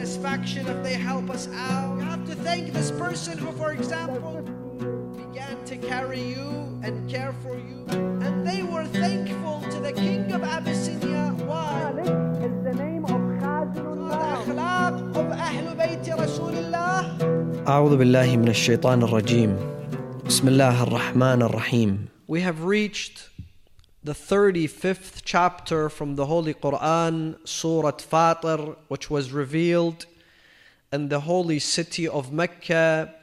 satisfaction if they help us out. You have to thank this person who, for example, began to carry you and care for you. And they were thankful to the king of Abyssinia. Why? is the name of Khazin الأخلاق of أهل بيت رسول الله. أعوذ بالله من الشيطان الرجيم بسم الله الرحمن الرحيم We have reached the 35th chapter from the Holy Quran, Surah Fatir, which was revealed in the holy city of Mecca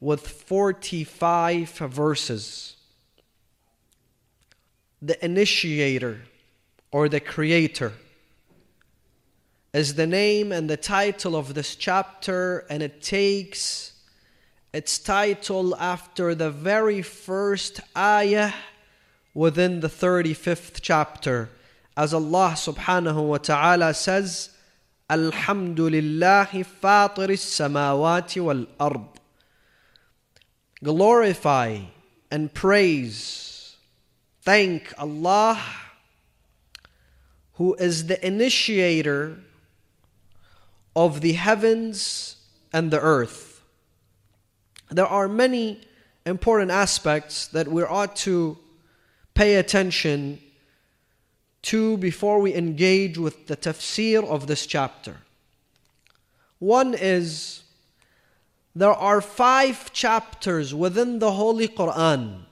with 45 verses. The initiator or the creator is the name and the title of this chapter, and it takes its title after the very first ayah within the 35th chapter. As Allah subhanahu wa ta'ala says, Alhamdulillahi fatir samawati wal ard. Glorify and praise, thank Allah who is the initiator of the heavens and the earth. There are many important aspects that we ought to pay attention to before we engage with the tafsir of this chapter. One is there are five chapters within the Holy Quran,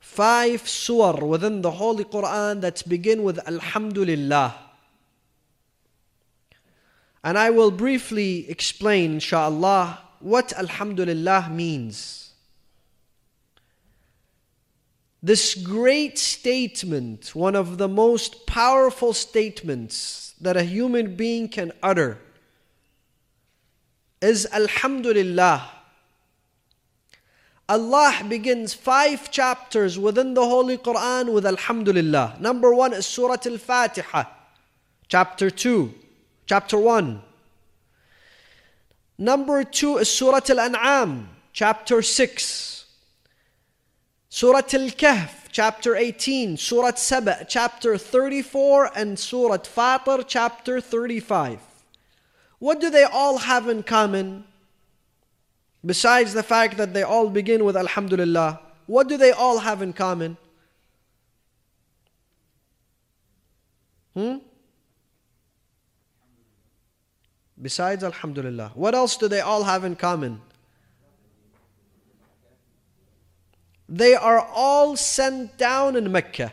five surah within the Holy Quran that begin with Alhamdulillah. And I will briefly explain, inshaAllah, what Alhamdulillah means. This great statement, one of the most powerful statements that a human being can utter, is Alhamdulillah. Allah begins five chapters within the Holy Quran with Alhamdulillah. Number one is Surah Al Fatiha, chapter 2, chapter 1. Number 2 is Surah Al An'am, chapter 6. Surah Al Kahf, chapter 18, Surah Saba, chapter 34, and Surah Fatir, chapter 35. What do they all have in common? Besides the fact that they all begin with Alhamdulillah, what do they all have in common? Hmm? Besides Alhamdulillah, what else do they all have in common? They are all sent down in Mecca.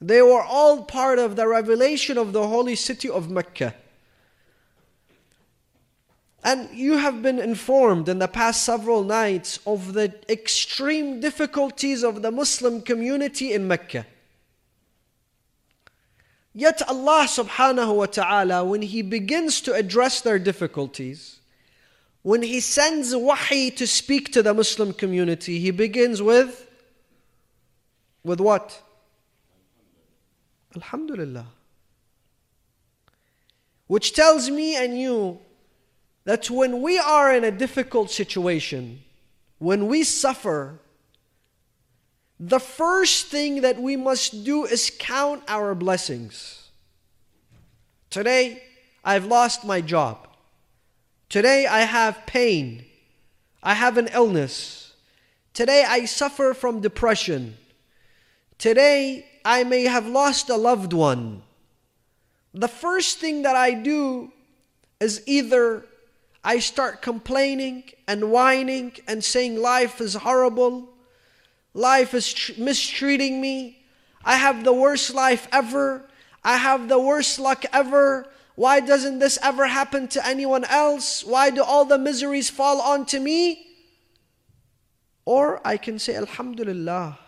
They were all part of the revelation of the holy city of Mecca. And you have been informed in the past several nights of the extreme difficulties of the Muslim community in Mecca. Yet Allah subhanahu wa ta'ala, when He begins to address their difficulties, when He sends wahi to speak to the Muslim community, He begins with, with what? Alhamdulillah. Which tells me and you that when we are in a difficult situation, when we suffer, the first thing that we must do is count our blessings. Today, I've lost my job. Today, I have pain. I have an illness. Today, I suffer from depression. Today, I may have lost a loved one. The first thing that I do is either I start complaining and whining and saying life is horrible, life is tr- mistreating me, I have the worst life ever, I have the worst luck ever. Why doesn't this ever happen to anyone else? Why do all the miseries fall onto me? Or I can say, Alhamdulillah,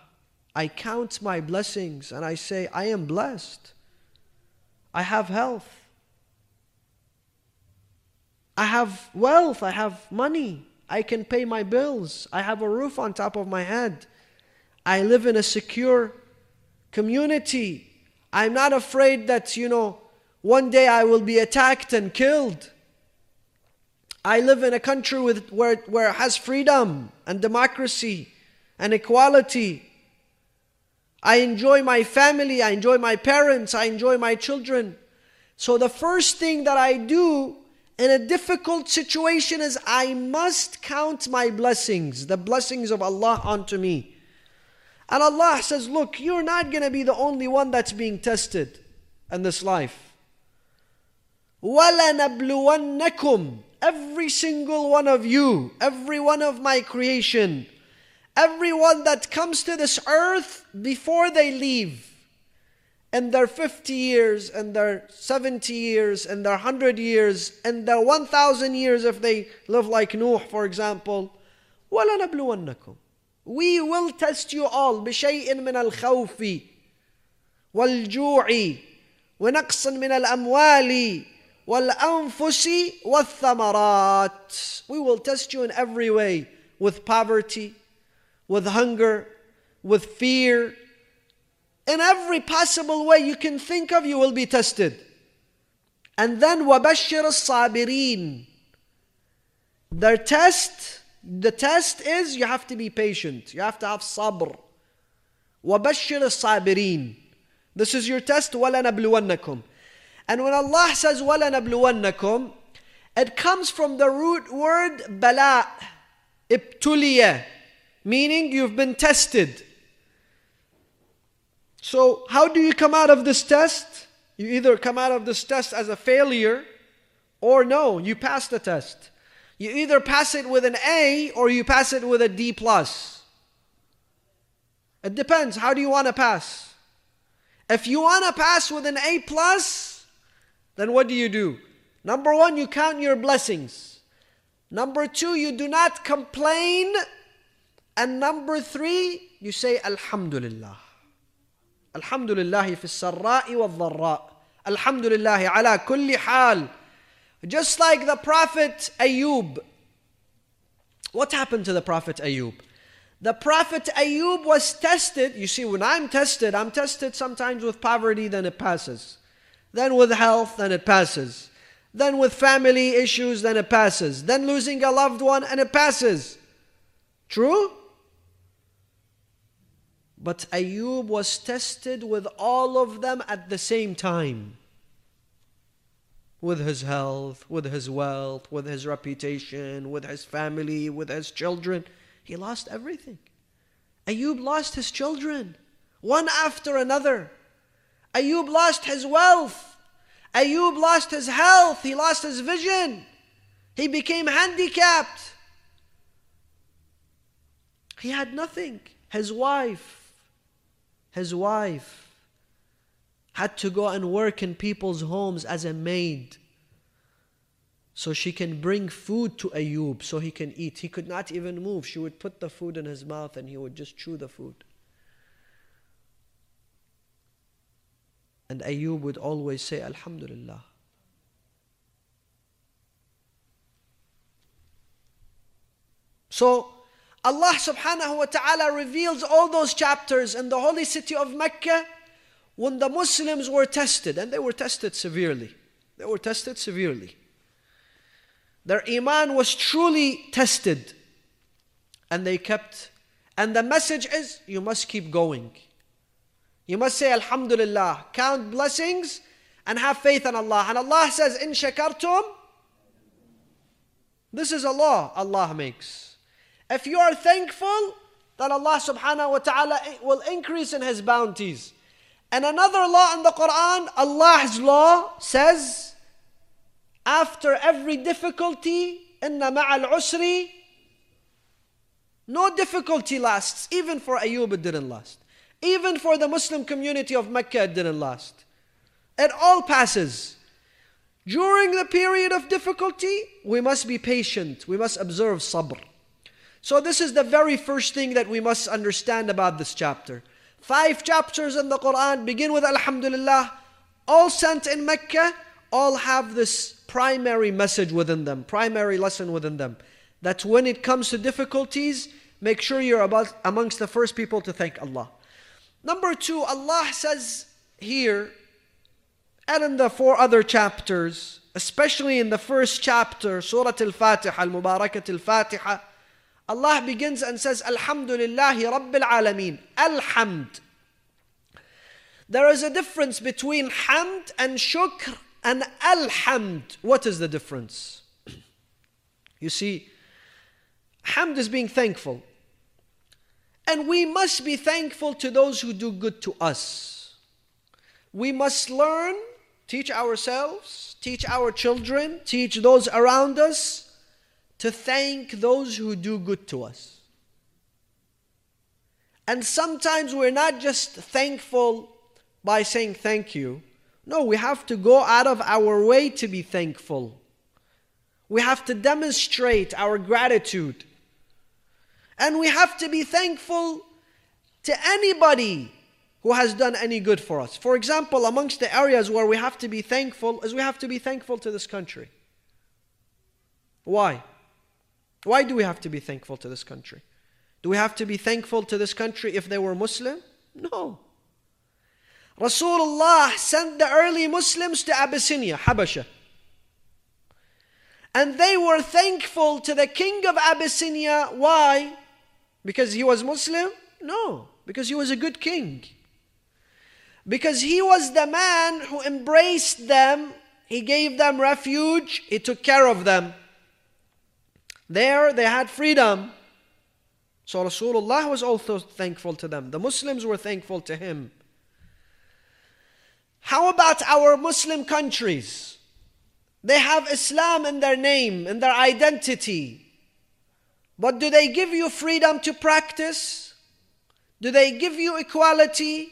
I count my blessings and I say, I am blessed. I have health. I have wealth, I have money, I can pay my bills, I have a roof on top of my head, I live in a secure community. I'm not afraid that, you know, one day I will be attacked and killed. I live in a country with, where, where it has freedom and democracy and equality. I enjoy my family, I enjoy my parents, I enjoy my children. So the first thing that I do in a difficult situation is I must count my blessings, the blessings of Allah onto me. And Allah says, Look, you're not going to be the only one that's being tested in this life. وَلَنَبْلُوَنَّكُمْ Every single one of you, every one of my creation, everyone that comes to this earth before they leave, in their 50 years, and their 70 years, and their 100 years, and their 1,000 years if they live like Nuh, for example, وَلَنَبْلُوَنَّكُمْ We will test you all بشيء من الخوف والجوع ونقص من الأموال والأنفس والثمرات We will test you in every way with poverty, with hunger, with fear. In every possible way you can think of, you will be tested. And then وَبَشِّرِ الصَّابِرِينَ Their test, the test is you have to be patient. You have to have sabr. وَبَشِّرِ الصَّابِرِينَ This is your test. وَلَنَبْلُوَنَّكُمْ And when Allah says وَلَنَبْلُوَنَّكُمْ It comes from the root word bala, ibtuliya, meaning you've been tested. So, how do you come out of this test? You either come out of this test as a failure or no, you pass the test. You either pass it with an A or you pass it with a D plus. It depends. How do you want to pass? If you want to pass with an A plus, then what do you do? Number one, you count your blessings. Number two, you do not complain. And number three, you say Alhamdulillah. Alhamdulillah fi sarra'i wa dharra. Alhamdulillah ala kulli hal. Just like the Prophet Ayub. What happened to the Prophet Ayub? The Prophet Ayub was tested. You see, when I'm tested, I'm tested sometimes with poverty, then it passes then with health then it passes then with family issues then it passes then losing a loved one and it passes true but Ayub was tested with all of them at the same time. With his health, with his wealth, with his reputation, with his family, with his children. He lost everything. Ayub lost his children, one after another. Ayub lost his wealth. Ayub lost his health. He lost his vision. He became handicapped. He had nothing. His wife, his wife had to go and work in people's homes as a maid so she can bring food to Ayub so he can eat. He could not even move. She would put the food in his mouth and he would just chew the food. And Ayub would always say, Alhamdulillah. So, Allah subhanahu wa ta'ala reveals all those chapters in the holy city of Mecca when the Muslims were tested, and they were tested severely. They were tested severely. Their iman was truly tested, and they kept. And the message is you must keep going. You must say Alhamdulillah, count blessings and have faith in Allah. And Allah says, In shakartum, this is a law Allah makes. If you are thankful, then Allah subhanahu wa ta'ala will increase in His bounties. And another law in the Quran, Allah's law says, after every difficulty, inna ma'al usri, no difficulty lasts, even for Ayub it didn't last. Even for the Muslim community of Mecca, it didn't last. It all passes. During the period of difficulty, we must be patient. We must observe sabr. So, this is the very first thing that we must understand about this chapter. Five chapters in the Quran begin with Alhamdulillah, all sent in Mecca, all have this primary message within them, primary lesson within them. That when it comes to difficulties, make sure you're about, amongst the first people to thank Allah. Number two, Allah says here, and in the four other chapters, especially in the first chapter, Surah Al Fatiha, Al Mubarakat Al Fatiha, Allah begins and says, Alhamdulillahi Rabbil Alameen. Alhamd. There is a difference between hamd and shukr and alhamd. What is the difference? You see, hamd is being thankful. And we must be thankful to those who do good to us. We must learn, teach ourselves, teach our children, teach those around us to thank those who do good to us. And sometimes we're not just thankful by saying thank you. No, we have to go out of our way to be thankful. We have to demonstrate our gratitude. And we have to be thankful to anybody who has done any good for us. For example, amongst the areas where we have to be thankful is we have to be thankful to this country. Why? Why do we have to be thankful to this country? Do we have to be thankful to this country if they were Muslim? No. Rasulullah sent the early Muslims to Abyssinia, Habasha. And they were thankful to the king of Abyssinia. Why? Because he was Muslim? No, because he was a good king. Because he was the man who embraced them, he gave them refuge, he took care of them. There they had freedom. So Rasulullah was also thankful to them. The Muslims were thankful to him. How about our Muslim countries? They have Islam in their name, in their identity. But do they give you freedom to practice? Do they give you equality?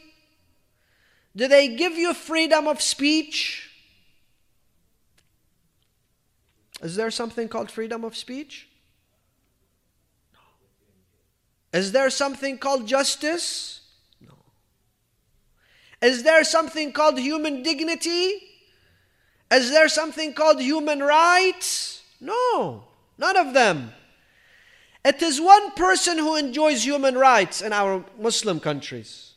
Do they give you freedom of speech? Is there something called freedom of speech? No. Is there something called justice? No. Is there something called human dignity? Is there something called human rights? No, none of them. It is one person who enjoys human rights in our Muslim countries.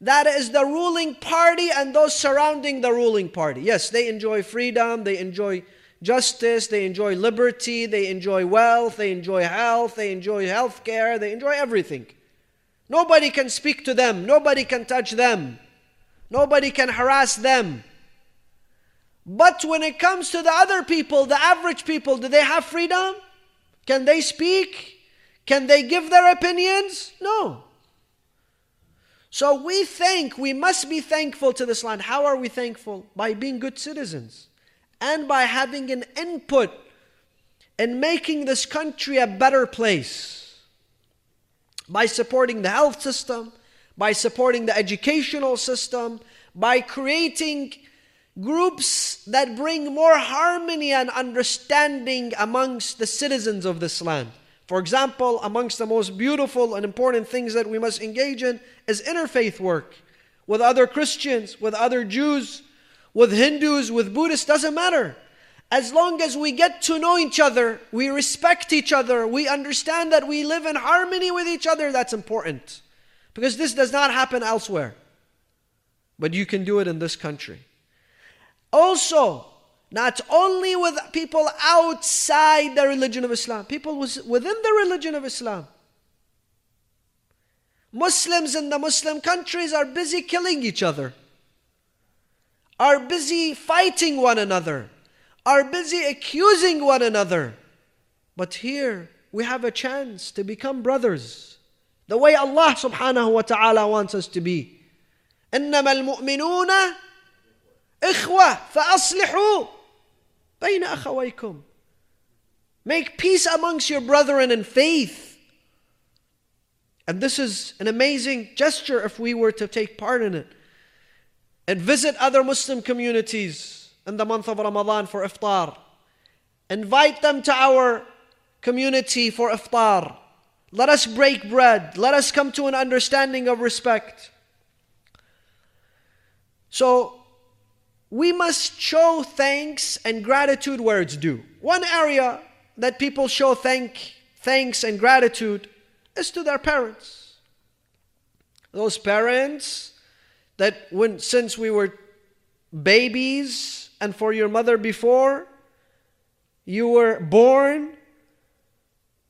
That is the ruling party and those surrounding the ruling party. Yes, they enjoy freedom, they enjoy justice, they enjoy liberty, they enjoy wealth, they enjoy health, they enjoy health care, they enjoy everything. Nobody can speak to them, nobody can touch them, nobody can harass them. But when it comes to the other people, the average people, do they have freedom? Can they speak? Can they give their opinions? No. So we think we must be thankful to this land. How are we thankful? By being good citizens and by having an input in making this country a better place. By supporting the health system, by supporting the educational system, by creating groups that bring more harmony and understanding amongst the citizens of this land. For example, amongst the most beautiful and important things that we must engage in is interfaith work with other Christians, with other Jews, with Hindus, with Buddhists, doesn't matter. As long as we get to know each other, we respect each other, we understand that we live in harmony with each other, that's important. Because this does not happen elsewhere. But you can do it in this country. Also, not only with people outside the religion of Islam, people within the religion of Islam. Muslims in the Muslim countries are busy killing each other are busy fighting one another, are busy accusing one another. But here we have a chance to become brothers, the way Allah subhanahu wa ta'ala wants us to be. إنما المؤمنون إخوة فأصلحوا بين أخويكم. Make peace amongst your brethren in faith. And this is an amazing gesture if we were to take part in it and visit other Muslim communities in the month of Ramadan for iftar. Invite them to our community for iftar. Let us break bread. Let us come to an understanding of respect. So, we must show thanks and gratitude where it's due. One area that people show thank, thanks and gratitude is to their parents. Those parents that when since we were babies and for your mother before you were born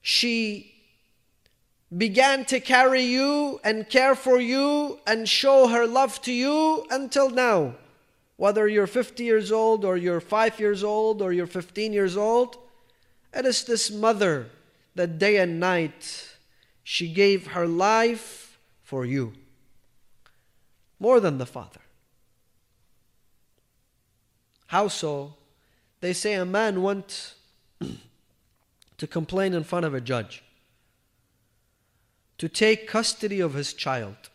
she began to carry you and care for you and show her love to you until now whether you're 50 years old or you're 5 years old or you're 15 years old, it is this mother that day and night she gave her life for you. More than the father. How so? They say a man went to complain in front of a judge to take custody of his child.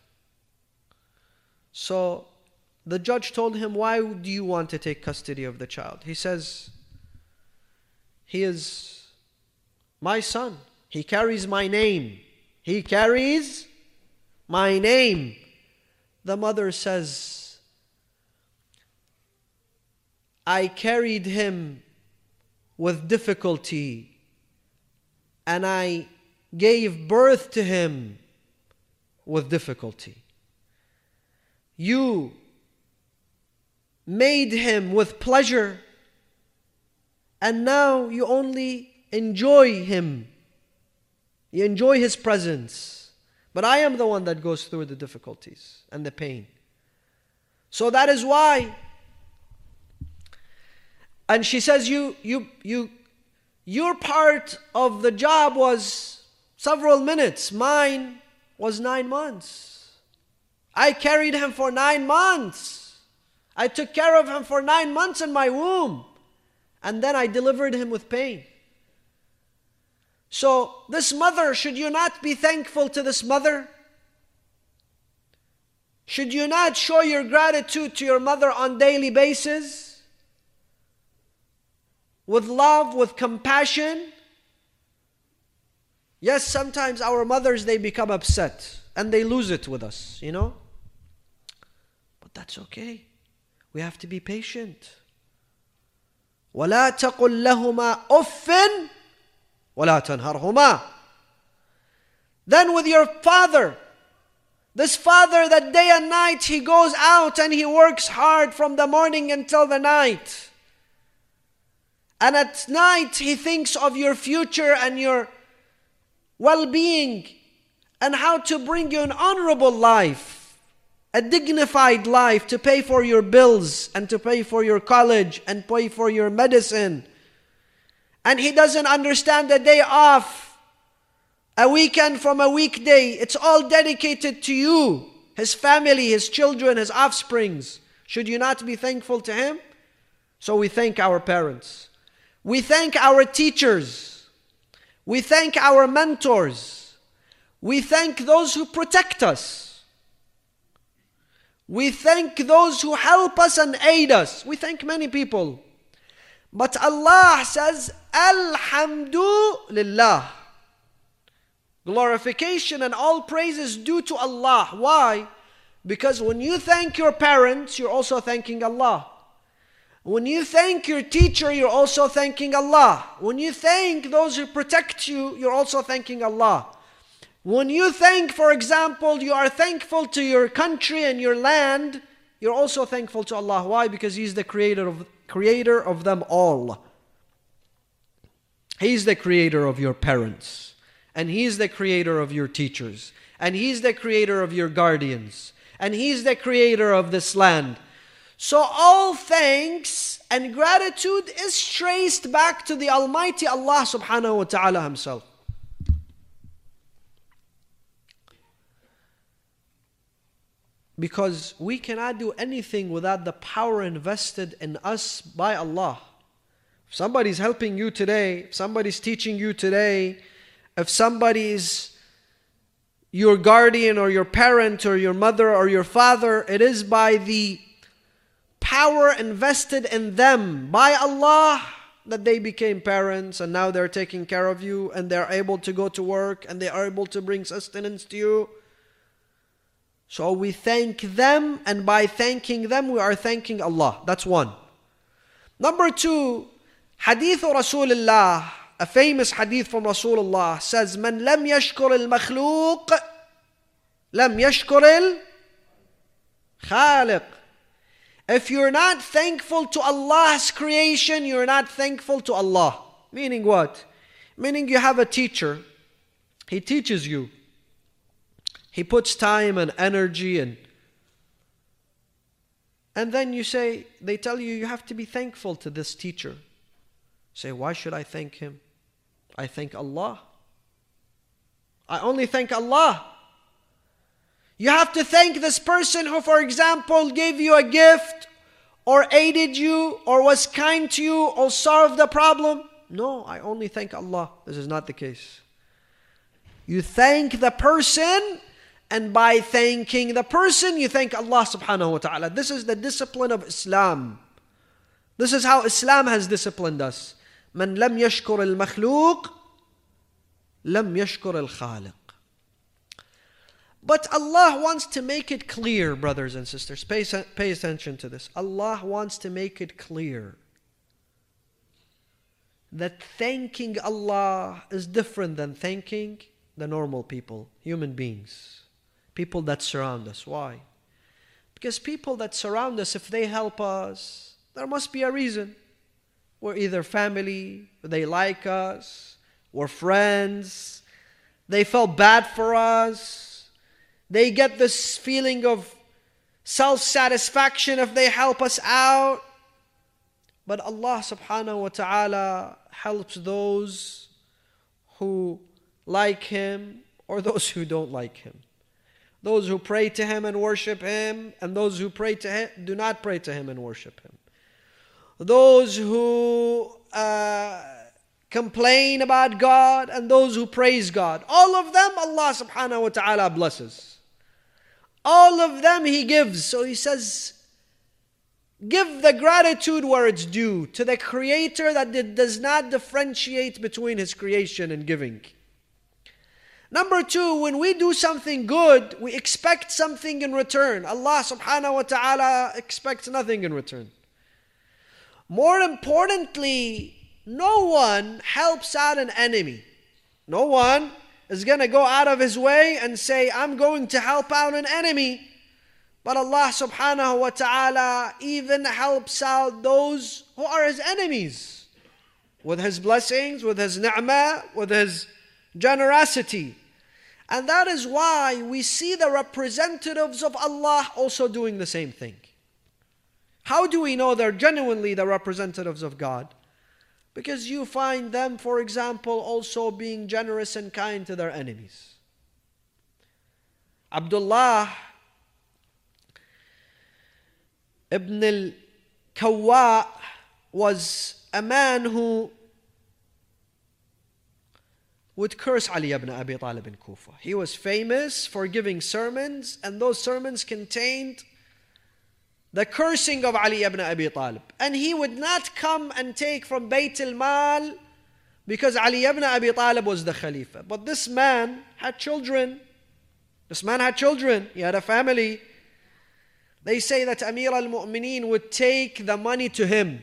So the judge told him, Why do you want to take custody of the child? He says, He is my son. He carries my name. He carries my name. The mother says, I carried him with difficulty and I gave birth to him with difficulty. You made him with pleasure, and now you only enjoy him. You enjoy his presence. But I am the one that goes through the difficulties and the pain. So that is why. And she says, You you you your part of the job was several minutes. Mine was nine months. I carried him for nine months. I took care of him for nine months in my womb. And then I delivered him with pain. So, this mother, should you not be thankful to this mother? Should you not show your gratitude to your mother on daily basis? with love, with compassion. Yes, sometimes our mothers they become upset and they lose it with us, you know? But that's okay. We have to be patient. ولا تقل لهما أف ولا تنهرهما Then with your father, this father that day and night he goes out and he works hard from the morning until the night. And at night, he thinks of your future and your well being and how to bring you an honorable life, a dignified life to pay for your bills and to pay for your college and pay for your medicine. And he doesn't understand the day off, a weekend from a weekday. It's all dedicated to you, his family, his children, his offsprings. Should you not be thankful to him? So we thank our parents. We thank our teachers. We thank our mentors. We thank those who protect us. We thank those who help us and aid us. We thank many people. But Allah says, Alhamdu lillah. Glorification and all praise is due to Allah. Why? Because when you thank your parents, you're also thanking Allah. When you thank your teacher, you're also thanking Allah. When you thank those who protect you, you're also thanking Allah. When you thank, for example, you are thankful to your country and your land, you're also thankful to Allah. Why? Because He's the creator of, creator of them all. He's the creator of your parents. And He's the creator of your teachers. And He's the creator of your guardians. And He's the creator of this land. So all thanks and gratitude is traced back to the Almighty Allah subhanahu wa ta'ala Himself. Because we cannot do anything without the power invested in us by Allah. If somebody's helping you today, if somebody's teaching you today, if somebody's your guardian or your parent or your mother or your father, it is by the power invested in them by Allah that they became parents and now they're taking care of you and they're able to go to work and they are able to bring sustenance to you. So we thank them, and by thanking them, we are thanking Allah. That's one. Number two, Hadith Rasulullah, a famous hadith from Rasulullah says, من لم يشكر المخلوق لم يشكر الخالق if you're not thankful to Allah's creation, you're not thankful to Allah. Meaning what? Meaning you have a teacher, he teaches you. He puts time and energy and And then you say, they tell you you have to be thankful to this teacher. Say, why should I thank him? I thank Allah. I only thank Allah. You have to thank this person who, for example, gave you a gift or aided you or was kind to you or solved the problem. No, I only thank Allah. This is not the case. You thank the person, and by thanking the person, you thank Allah subhanahu wa ta'ala. This is the discipline of Islam. This is how Islam has disciplined us. من لم يشكر المخلوق لم يشكر الخالق. But Allah wants to make it clear, brothers and sisters. Pay, pay attention to this. Allah wants to make it clear that thanking Allah is different than thanking the normal people, human beings, people that surround us. Why? Because people that surround us, if they help us, there must be a reason. We're either family, they like us, we're friends, they felt bad for us, they get this feeling of self satisfaction if they help us out. But Allah subhanahu wa ta'ala helps those who like Him or those who don't like Him. Those who pray to Him and worship Him, and those who pray to Him do not pray to Him and worship Him. Those who uh, complain about God and those who praise God. All of them, Allah subhanahu wa ta'ala blesses. All of them he gives. So he says, Give the gratitude where it's due to the Creator that does not differentiate between His creation and giving. Number two, when we do something good, we expect something in return. Allah subhanahu wa ta'ala expects nothing in return. More importantly, no one helps out an enemy. No one is going to go out of his way and say, I'm going to help out an enemy. But Allah subhanahu wa ta'ala even helps out those who are his enemies with his blessings, with his ni'mah, with his generosity. And that is why we see the representatives of Allah also doing the same thing. How do we know they're genuinely the representatives of God? Because you find them, for example, also being generous and kind to their enemies. Abdullah ibn al Kawwa was a man who would curse Ali ibn Abi Talib in Kufa. He was famous for giving sermons, and those sermons contained the cursing of Ali ibn Abi Talib. And he would not come and take from Bayt al-Mal because Ali ibn Abi Talib was the Khalifa. But this man had children. This man had children. He had a family. They say that Amir al-Mu'mineen would take the money to him.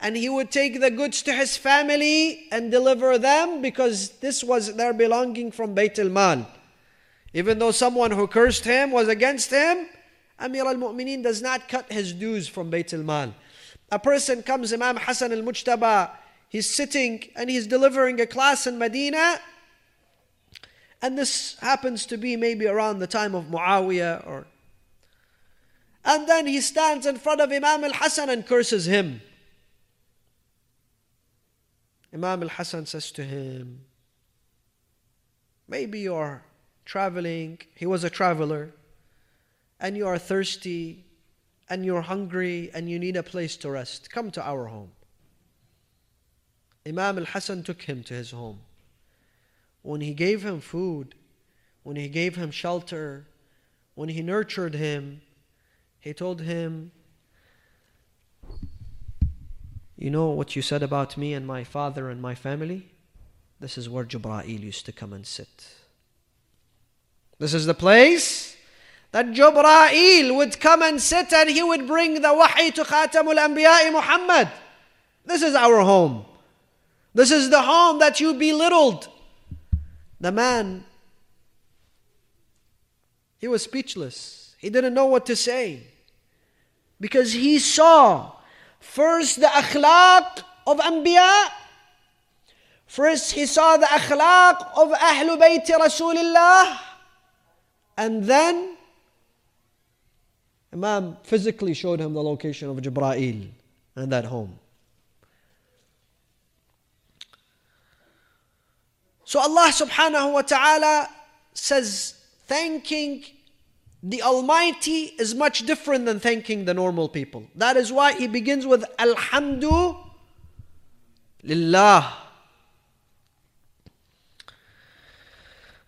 And he would take the goods to his family and deliver them because this was their belonging from Bayt al-Mal. Even though someone who cursed him was against him, Amir al-Mu'mineen does not cut his dues from Bayt al-Mal. A person comes, Imam Hassan al-Mujtaba, he's sitting and he's delivering a class in Medina. And this happens to be maybe around the time of Muawiyah or and then he stands in front of Imam al-Hassan and curses him. Imam al-Hassan says to him, Maybe you're traveling. He was a traveler and you are thirsty and you're hungry and you need a place to rest, come to our home. Imam al Hassan took him to his home. When he gave him food, when he gave him shelter, when he nurtured him, he told him, You know what you said about me and my father and my family? This is where Jibra'il used to come and sit. This is the place that Jibra'il would come and sit and he would bring the wahi to Khatamul Anbiya Muhammad. This is our home. This is the home that you belittled. The man, he was speechless. He didn't know what to say. Because he saw first the akhlaq of Anbiya. First he saw the akhlaq of Ahlul Bayt Rasulullah. And then Imam physically showed him the location of Jibra'il and that home. So Allah subhanahu wa ta'ala says thanking the Almighty is much different than thanking the normal people. That is why He begins with Alhamdu Lillah.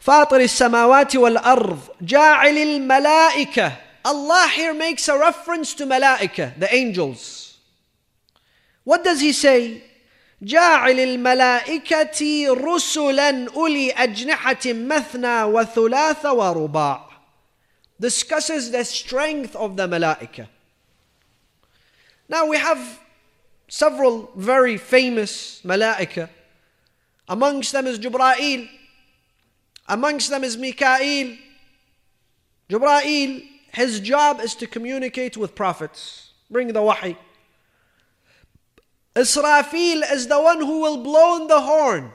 فاطر السماوات والأرض جاعل الملائكة Allah here makes a reference to malaika, the angels. What does he say? جاعل الملائكة رسلا أولي أجنحة مثنى وثلاث ورباع discusses the strength of the malaika. Now we have several very famous malaika. Amongst them is Jibra'il. Amongst them is Mikael. Jibra'il, his job is to communicate with prophets, bring the wahi. Israfil is the one who will blow in the horn.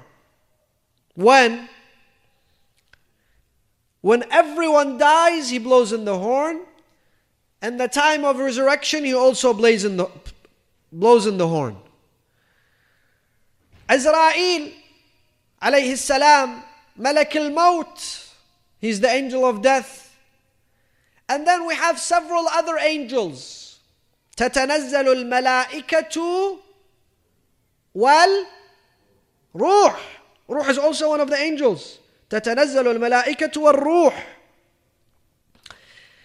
When? When everyone dies, he blows in the horn. And the time of resurrection, he also blows in the, blows in the horn. Azrael, alayhi salam, Malak al-Maut, he's the angel of death. And then we have several other angels. تتنزل الملائكة والروح روح is also one of the angels تتنزل الملائكة والروح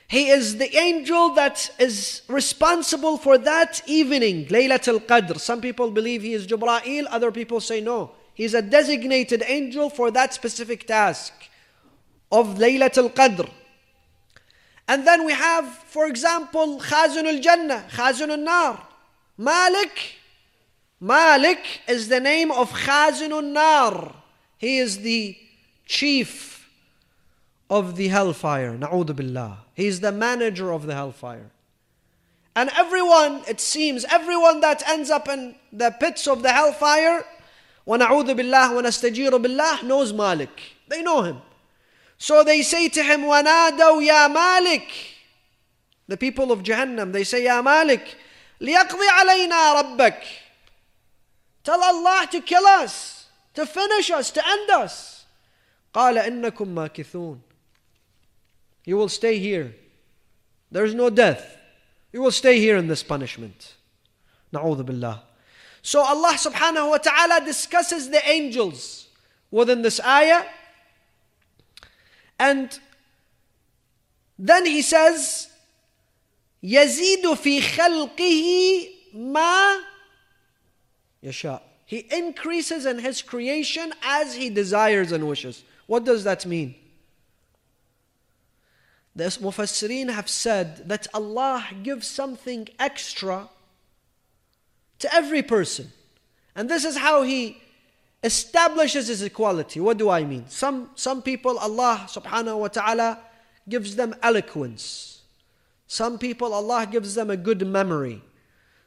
He is the angel that is responsible for that evening, Laylatul Qadr. Some people believe he is Jibra'il, other people say no. He is a designated angel for that specific task of Laylatul Qadr. And then we have, for example, Khazun al Jannah, Khazun al Nar, Malik Malik is the name of Khazinun Nar. He is the chief of the hellfire. Na'udhu billah. He is the manager of the hellfire. And everyone, it seems, everyone that ends up in the pits of the hellfire, وَنَعُوذُ بِاللَّهِ وَنَسْتَجِيرُ بِاللَّهِ knows Malik. They know him. So they say to him, وَنَادَوْ يَا Malik. The people of Jahannam, they say, يَا Malik, لِيَقْضِ عَلَيْنَا رَبَّكَ Tell Allah to kill us, to finish us, to end us. قال إنكم ماكثون. You will stay here. There is no death. You will stay here in this punishment. نعوذ بالله. So Allah subhanahu wa ta'ala discusses the angels within this ayah. And then he says, يزيد في خلقه ما Yasha. He increases in his creation as he desires and wishes. What does that mean? The Mufassirin have said that Allah gives something extra to every person. And this is how He establishes His equality. What do I mean? Some, some people, Allah subhanahu wa ta'ala gives them eloquence. Some people, Allah gives them a good memory.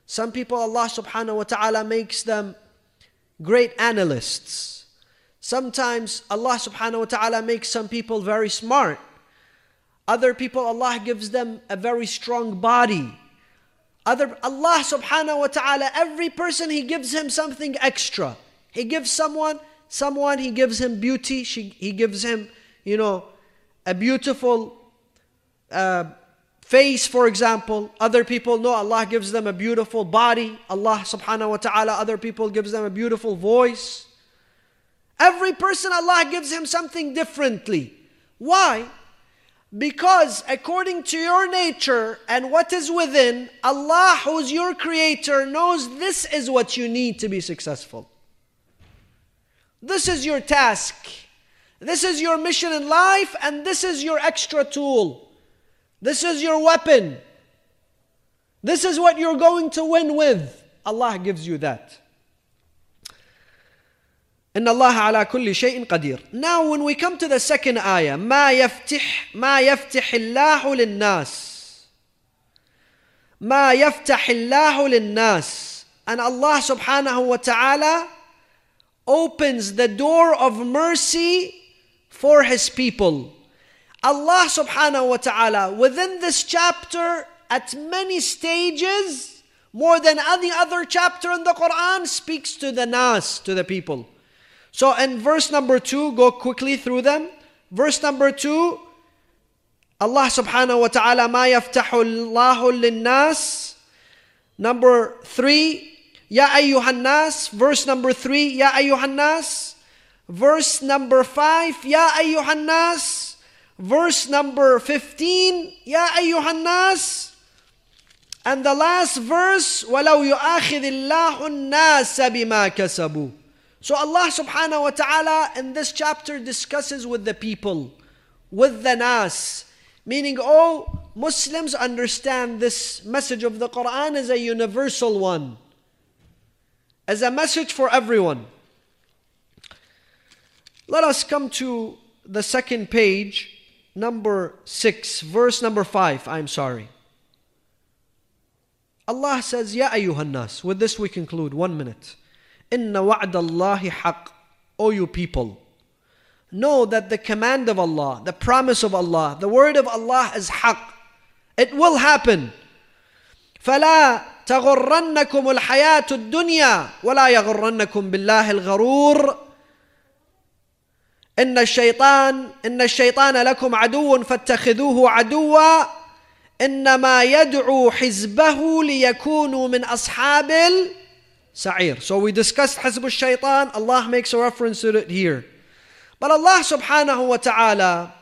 Some people, Allah subhanahu wa ta'ala makes them great analysts. Sometimes Allah subhanahu wa ta'ala makes some people very smart. Other people, Allah gives them a very strong body. Other, Allah subhanahu wa ta'ala, every person He gives him something extra. He gives someone, someone He gives him beauty. She, he gives him, you know, a beautiful uh, face, for example. Other people no, Allah gives them a beautiful body. Allah subhanahu wa ta'ala, other people gives them a beautiful voice. Every person, Allah gives him something differently. Why? Because according to your nature and what is within, Allah, who's your creator, knows this is what you need to be successful. This is your task. This is your mission in life, and this is your extra tool. This is your weapon. This is what you're going to win with. Allah gives you that. إن الله على كل شيء قدير. Now when we come to the second ayah, ما يفتح ما يفتح الله للناس. ما يفتح الله للناس. And Allah subhanahu wa ta'ala opens the door of mercy for His people. Allah subhanahu wa ta'ala within this chapter at many stages, more than any other chapter in the Quran, speaks to the nas, to the people. So in verse number two, go quickly through them. Verse number two, Allah subhanahu wa ta'ala, ما يفتح الله للناس. Number three, يا أيها الناس. Verse number three, يا أيها الناس. Verse number five, يا أيها الناس. Verse number 15, يا أيها الناس. And the last verse, ولو يؤاخذ الله الناس بما كسبوا. So Allah subhanahu wa ta'ala in this chapter discusses with the people, with the nas, meaning all Muslims understand this message of the Quran as a universal one, as a message for everyone. Let us come to the second page, number 6, verse number 5. I'm sorry. Allah says, Ya ayyuhan nas. With this we conclude. One minute. Inna wa'd Allahi haq. O you people. Know that the command of Allah, the promise of Allah, the word of Allah is haq. It will happen. فلا تغرنكم الحياة الدنيا ولا يغرنكم بالله الغرور إن الشيطان إن الشيطان لكم عدو فاتخذوه عدوا إنما يدعو حزبه ليكونوا من أصحاب السعير. So we discussed حزب الشيطان. Allah makes a reference to it here. But Allah subhanahu wa ta'ala,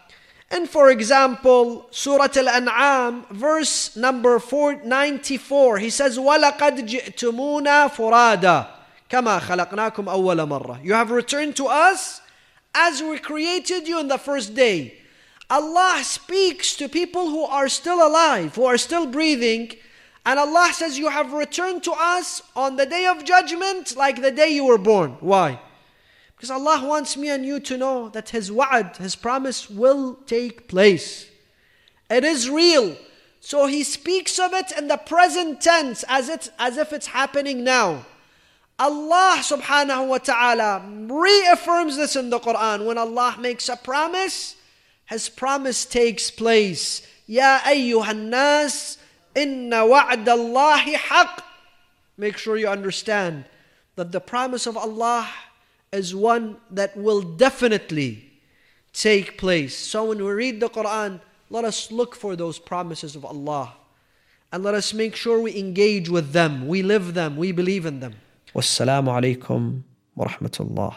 and for example, Surah Al-An'am, verse number 94, He says, وَلَقَدْ جِئْتُمُونَا فُرَادًا كَمَا خَلَقْنَاكُمْ أَوَّلَ مَرَّةٍ You have returned to us as we created you in the first day. Allah speaks to people who are still alive, who are still breathing, and Allah says, You have returned to us on the day of judgment like the day you were born. Why? Because Allah wants me and you to know that His wa'ad, His promise will take place. It is real. So He speaks of it in the present tense as, it, as if it's happening now. Allah subhanahu wa ta'ala reaffirms this in the Quran. When Allah makes a promise, His promise takes place. Ya ayyuhan nas, inna wa'd haq. Make sure you understand that the promise of Allah is one that will definitely take place. So when we read the Quran, let us look for those promises of Allah. And let us make sure we engage with them, we live them, we believe in them. Wassalamu alaikum wa rahmatullah.